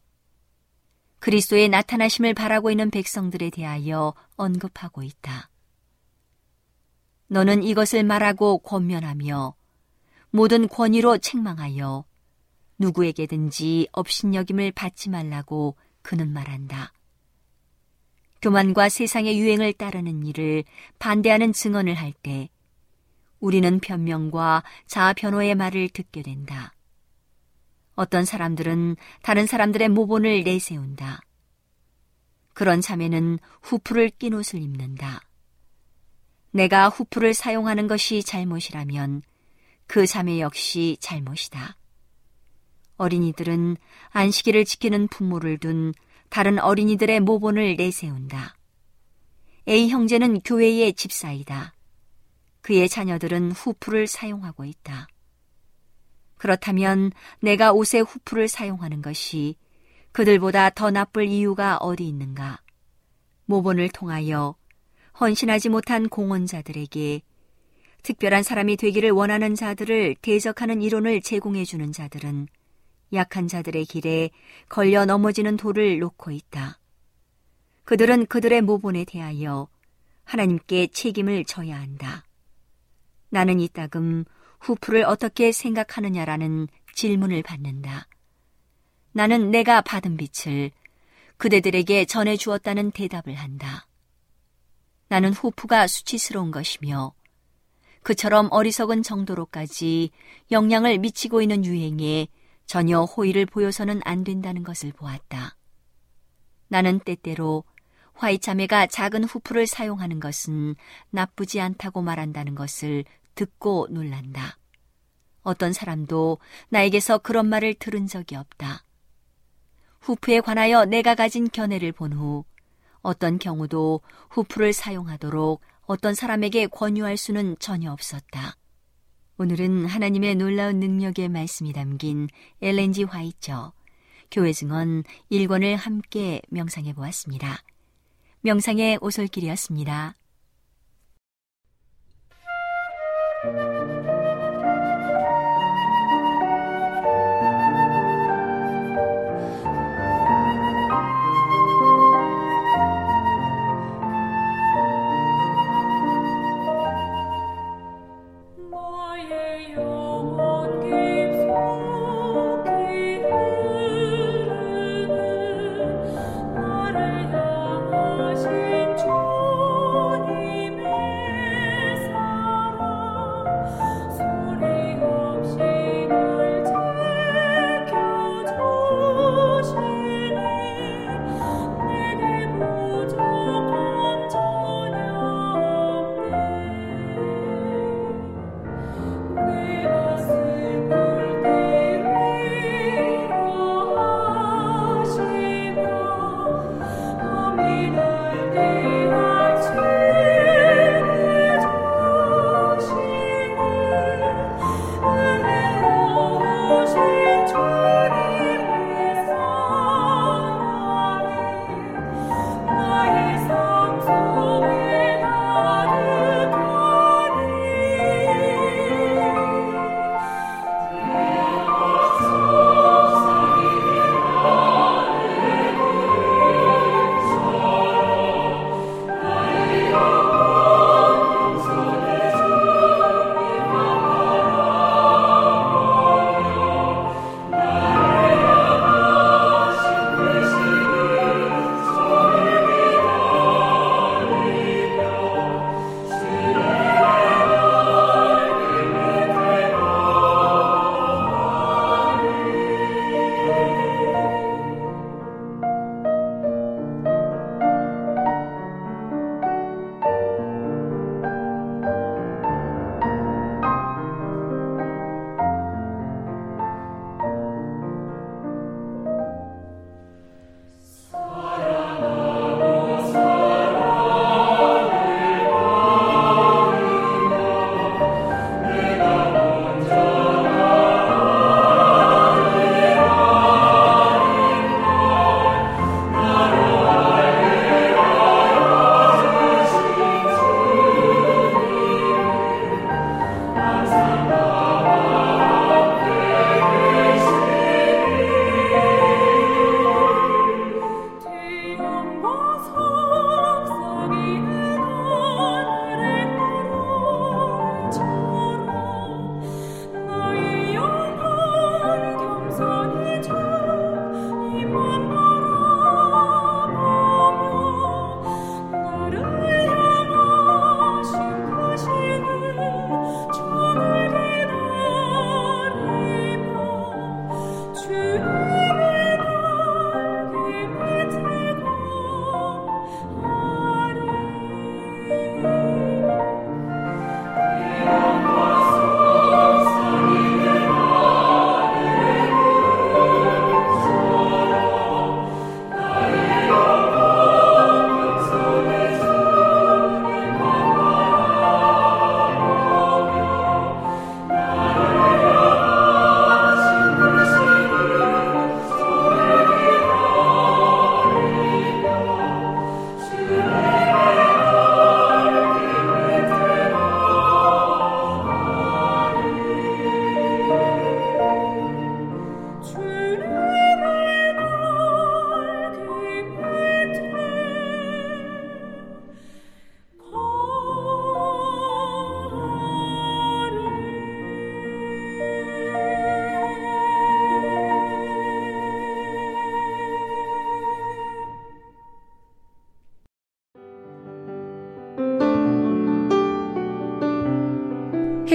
그리스도의 나타나심을 바라고 있는 백성들에 대하여 언급하고 있다. 너는 이것을 말하고 권면하며 모든 권위로 책망하여 누구에게든지 업신여김을 받지 말라고 그는 말한다. 교만과 세상의 유행을 따르는 일을 반대하는 증언을 할 때 우리는 변명과 자아 변호의 말을 듣게 된다. 어떤 사람들은 다른 사람들의 모본을 내세운다. 그런 자매는 후프를 낀 옷을 입는다. 내가 후프를 사용하는 것이 잘못이라면 그 자매 역시 잘못이다. 어린이들은 안식일을 지키는 부모를 둔 다른 어린이들의 모본을 내세운다. A 형제는 교회의 집사이다. 그의 자녀들은 후프를 사용하고 있다. 그렇다면 내가 옷에 후프를 사용하는 것이 그들보다 더 나쁠 이유가 어디 있는가? 모본을 통하여 헌신하지 못한 공헌자들에게 특별한 사람이 되기를 원하는 자들을 대적하는 이론을 제공해 주는 자들은 약한 자들의 길에 걸려 넘어지는 돌을 놓고 있다. 그들은 그들의 모본에 대하여 하나님께 책임을 져야 한다. 나는 이따금 후프를 어떻게 생각하느냐라는 질문을 받는다. 나는 내가 받은 빛을 그대들에게 전해 주었다는 대답을 한다. 나는 후프가 수치스러운 것이며 그처럼 어리석은 정도로까지 영향을 미치고 있는 유행에 전혀 호의를 보여서는 안 된다는 것을 보았다. 나는 때때로 화이 자매가 작은 후프를 사용하는 것은 나쁘지 않다고 말한다는 것을 듣고 놀란다. 어떤 사람도 나에게서 그런 말을 들은 적이 없다. 후프에 관하여 내가 가진 견해를 본 후 어떤 경우도 후프를 사용하도록 어떤 사람에게 권유할 수는 전혀 없었다. 오늘은 하나님의 놀라운 능력의 말씀이 담긴 엘렌지 화이처 교회 증언 1권을 함께 명상해 보았습니다. 명상의 오솔길이었습니다.